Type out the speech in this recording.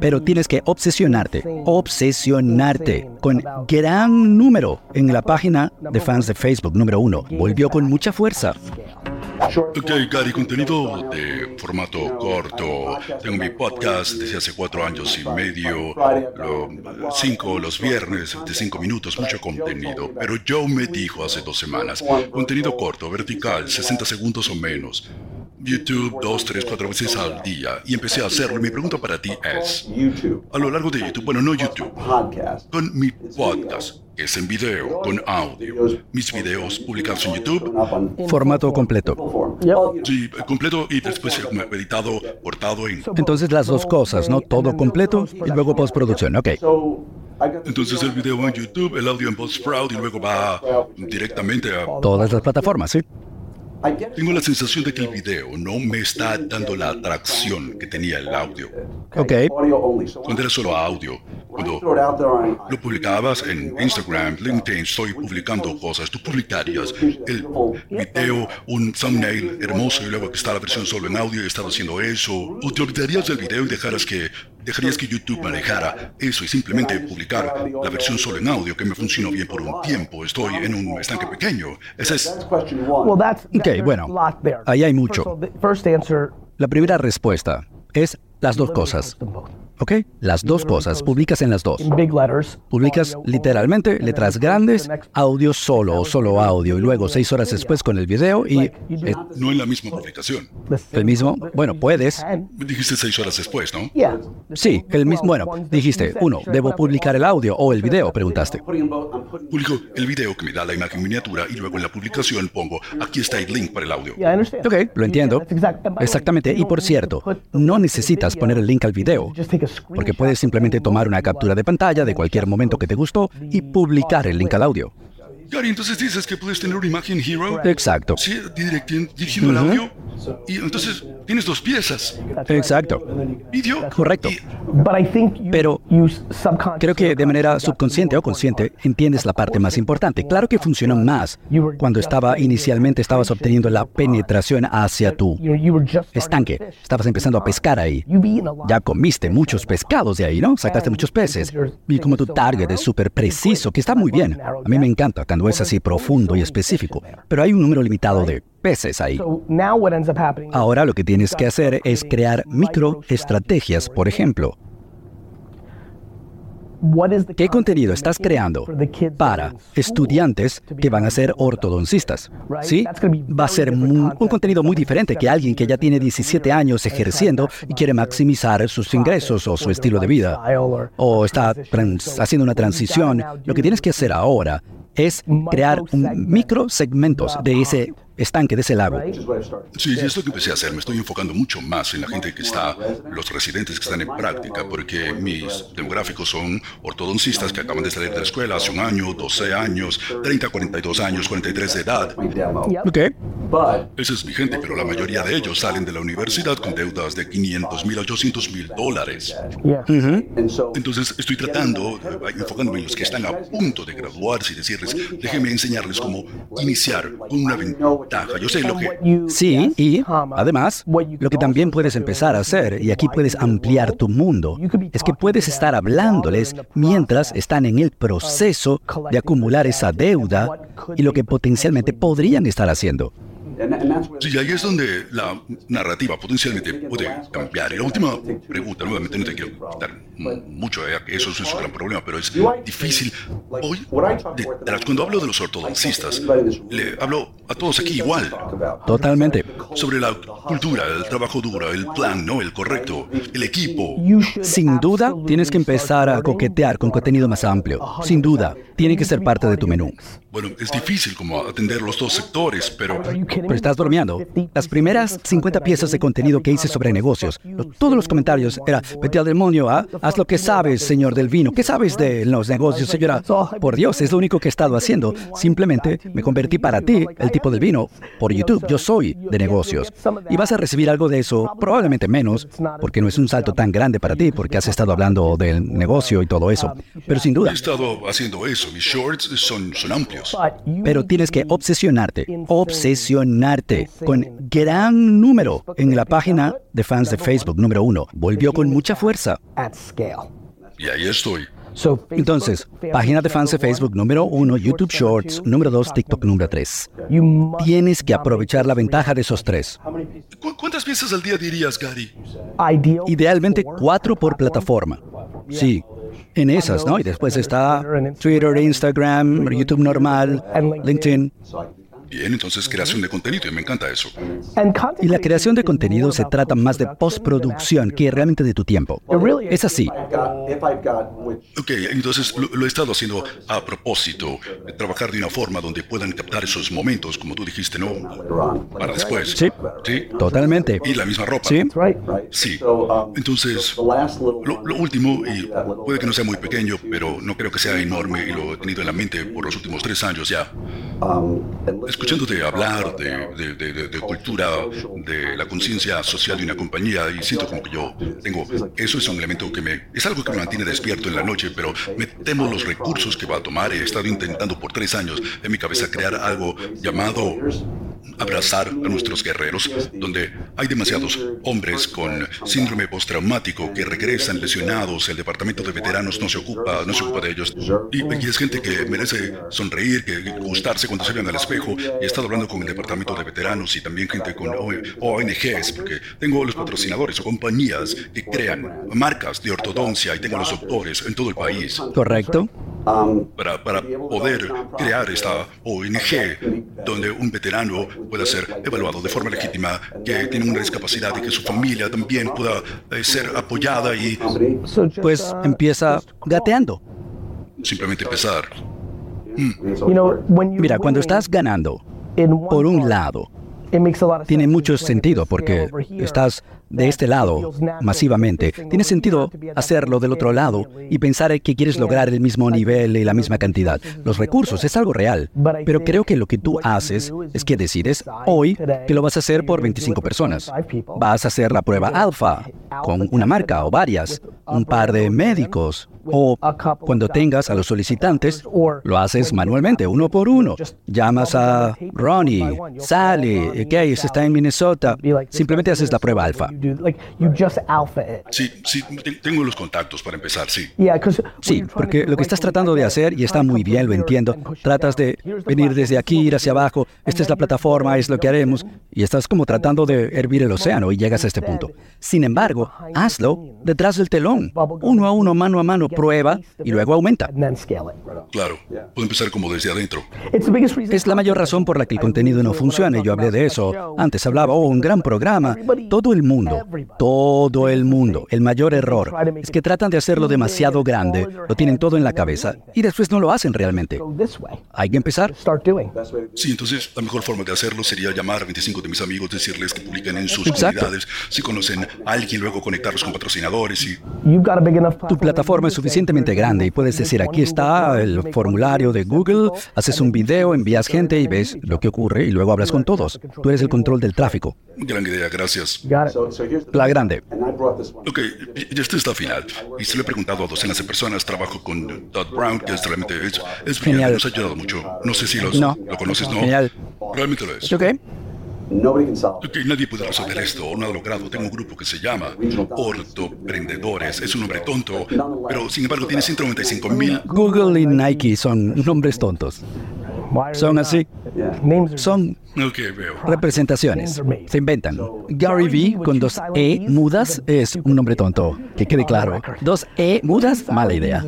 Pero tienes que obsesionarte, obsesionarte con gran número en la página de fans de Facebook número uno. Volvió con mucha fuerza. Ok, Gary, contenido de formato corto. Tengo mi podcast desde hace cuatro años y medio. Cinco los viernes de cinco minutos, mucho contenido. Pero Joe me dijo hace dos semanas, contenido corto, vertical, 60 segundos o menos. YouTube dos, tres, cuatro veces al día y empecé a hacerlo. Mi pregunta para ti es, a lo largo de YouTube, bueno, no YouTube, con mi podcast, que es en video, con audio, mis videos publicados en YouTube. Formato completo. Sí, completo y después editado, cortado en... Entonces las dos cosas, ¿no? Todo completo y luego postproducción, ok. Entonces el video en YouTube, el audio en Buzzsprout y luego va directamente a... Todas las plataformas, ¿sí? Tengo la sensación de que el video no me está dando la atracción que tenía el audio. Ok. Cuando era solo audio, cuando lo publicabas en Instagram, LinkedIn, estoy publicando cosas, tú publicarías el video, un thumbnail hermoso y luego que está la versión solo en audio y he estado haciendo eso, o te olvidarías del video y dejaras que dejarías que YouTube manejara eso y simplemente publicar la versión solo en audio que me funcionó bien por un tiempo. Estoy en un estanque pequeño. Esa es... Ok, bueno, ahí hay mucho. La primera respuesta es las dos cosas. ¿Ok? Las dos cosas. Publicas en las dos. Publicas literalmente letras grandes, audio solo o solo audio, y luego seis horas después con el video y... Eh, no en la misma publicación. ¿El mismo? Bueno, puedes. Dijiste seis horas después, ¿no? Sí, el mismo... Bueno, dijiste, uno, ¿debo publicar el audio o el video? Preguntaste. Publico el video que me da la imagen miniatura y luego en la publicación pongo, aquí está el link para el audio. Ok, lo entiendo. Exactamente. Y por cierto, no necesitas poner el link al video porque puedes simplemente tomar una captura de pantalla de cualquier momento que te gustó y publicar el link al audio. Gary, entonces dices que puedes tener una imagen hero. Exacto. Sí, dirigiendo el audio. Y entonces tienes dos piezas. Exacto. Video. Correcto. Pero creo que de manera subconsciente o consciente entiendes la parte más importante. Claro que funcionó más cuando estaba inicialmente estabas obteniendo la penetración hacia tu estanque. Estabas empezando a pescar ahí. Ya comiste muchos pescados de ahí, ¿no? Sacaste muchos peces. Y como tu target es súper preciso, que está muy bien. A mí me encanta cuando es así profundo y específico. Pero hay un número limitado de peces ahí. Ahora lo que tienes que hacer es crear microestrategias, por ejemplo. ¿Qué contenido estás creando para estudiantes que van a ser ortodoncistas? ¿Sí? Va a ser un, contenido muy diferente que alguien que ya tiene 17 años ejerciendo y quiere maximizar sus ingresos o su estilo de vida. O está haciendo una transición. Lo que tienes que hacer ahora es crear un micro segmentos de ese estanque de ese lago. Sí, es lo que empecé a hacer. Me estoy enfocando mucho más en la gente que está, los residentes que están en práctica, porque mis demográficos son ortodoncistas que acaban de salir de la escuela hace un año, 12 años, 30, 42 años, 43 de edad. Ok. Esa es mi gente, pero la mayoría de ellos salen de la universidad con deudas de 500 mil a 800 mil dólares. Entonces estoy tratando, enfocándome en los que están a punto de graduarse y decirles, déjenme enseñarles cómo iniciar con una ventaja yo sé lo que... Sí, y además, lo que también puedes empezar a hacer, y aquí puedes ampliar tu mundo, es que puedes estar hablándoles mientras están en el proceso de acumular esa deuda y lo que potencialmente podrían estar haciendo. Sí, ahí es donde la narrativa potencialmente puede cambiar. Y la última pregunta, nuevamente no te quiero quitar mucho, eh, eso es un gran problema, pero es difícil. Hoy, cuando hablo de los ortodoncistas, le hablo a todos aquí igual. Totalmente. Sobre la cultura, el trabajo duro, el plan, ¿no? El correcto, el equipo. Sin duda, tienes que empezar a coquetear con contenido más amplio. Sin duda, tiene que ser parte de tu menú. Bueno, es difícil como atender los dos sectores, pero... Pero estás bromeando. Las primeras 50 piezas de contenido que hice sobre negocios, todos los comentarios era, vete al demonio, ¿ah? Haz lo que sabes, señor del vino. ¿Qué sabes de los negocios, señora? Por Dios, es lo único que he estado haciendo. Simplemente me convertí para ti, el tipo del vino, por YouTube. Yo soy de negocios. Y vas a recibir algo de eso, probablemente menos, porque no es un salto tan grande para ti, porque has estado hablando del negocio y todo eso. Pero sin duda. He estado haciendo eso. Mis shorts son, son amplios. Pero tienes que obsesionarte, obsesionarte con gran número en la página de fans de Facebook número uno. Volvió con mucha fuerza. Y ahí estoy. Entonces, página de fans de Facebook número uno, YouTube Shorts número dos, TikTok número tres. Tienes que aprovechar la ventaja de esos tres. ¿Cuántas piezas al día dirías, Gary? Idealmente cuatro por plataforma. Sí, en esas, ¿no? Y después está Twitter, Instagram, YouTube normal, LinkedIn. Bien, entonces creación de contenido, y me encanta eso. Y la creación de contenido se trata más de postproducción que realmente de tu tiempo. Es así. Ok, entonces lo, he estado haciendo a propósito, trabajar de una forma donde puedan captar esos momentos, como tú dijiste, ¿no? Para después. Sí, sí, totalmente. Y la misma ropa. Sí. Sí. Entonces, lo, lo último, y puede que no sea muy pequeño, pero no creo que sea enorme y lo he tenido en la mente por los últimos tres años ya escuchándote hablar de, de, cultura, de la conciencia social de una compañía y siento como que yo tengo, eso es un elemento que me, es algo que me mantiene despierto en la noche, pero me temo los recursos que va a tomar. He estado intentando por tres años en mi cabeza crear algo llamado abrazar a nuestros guerreros, donde hay demasiados hombres con síndrome postraumático que regresan lesionados, el departamento de veteranos no se ocupa, no se ocupa de ellos. Y, y es gente que merece sonreír, que gustarse cuando se vean al espejo. He estado hablando con el departamento de veteranos y también gente con ONGs, porque tengo los patrocinadores o compañías que crean marcas de ortodoncia y tengo los doctores en todo el país. Correcto. Para, para poder crear esta ONG donde un veterano pueda ser evaluado de forma legítima, que tiene una discapacidad y que su familia también pueda eh, ser apoyada y... Pues empieza gateando. Simplemente empezar. Mira, cuando estás ganando, por un lado, tiene mucho sentido porque estás de este lado masivamente. Tiene sentido hacerlo del otro lado y pensar que quieres lograr el mismo nivel y la misma cantidad. Los recursos es algo real, pero creo que lo que tú haces es que decides hoy que lo vas a hacer por 25 personas. Vas a hacer la prueba alfa con una marca o varias, un par de médicos, o cuando tengas a los solicitantes, lo haces manualmente, uno por uno. Llamas a Ronnie, Sally, Case está en Minnesota. Simplemente haces la prueba alfa. Sí, sí, tengo los contactos para empezar, sí. Sí, porque lo que estás tratando de hacer, y está muy bien, lo entiendo, tratas de venir desde aquí, ir hacia abajo, esta es la plataforma, es lo que haremos, y estás como tratando de hervir el océano y llegas a este punto. Sin embargo, hazlo detrás del telón, uno a uno, mano a mano, prueba y luego aumenta. Claro, puedo empezar como desde adentro. Es la mayor razón por la que el contenido no funciona, y yo hablé de eso. Antes hablaba, oh, un gran programa. Todo el mundo, todo el mundo, el mayor error es que tratan de hacerlo demasiado grande, lo tienen todo en la cabeza y después no lo hacen realmente. Hay que empezar. Sí, entonces la mejor forma de hacerlo sería llamar a 25 de mis amigos, decirles que publiquen en sus comunidades, si conocen a alguien, luego conectarlos con patrocinadores y... Tu plataforma es suficientemente grande y puedes decir, aquí está el formulario de Google, haces un video, envías gente y ves lo que ocurre y luego hablas con todos. Tú eres el control del tráfico. Gran idea, gracias. La grande. Ok, y este está final. Y se lo he preguntado a docenas de personas. Trabajo con Todd Brown, que es realmente es, es Genial. Nos ha ayudado mucho. No sé si los, lo conoces, ¿no? Genial. Realmente lo es. Ok. Ok, nadie puede resolver esto o no ha logrado. Tengo un grupo que se llama Ortoprendedores. Es un nombre tonto, pero sin embargo tiene 195 mil. Google y Nike son nombres tontos. Son así. Son representaciones. Se inventan. Gary V con dos E mudas es un nombre tonto. Que quede claro. Dos E mudas, mala idea.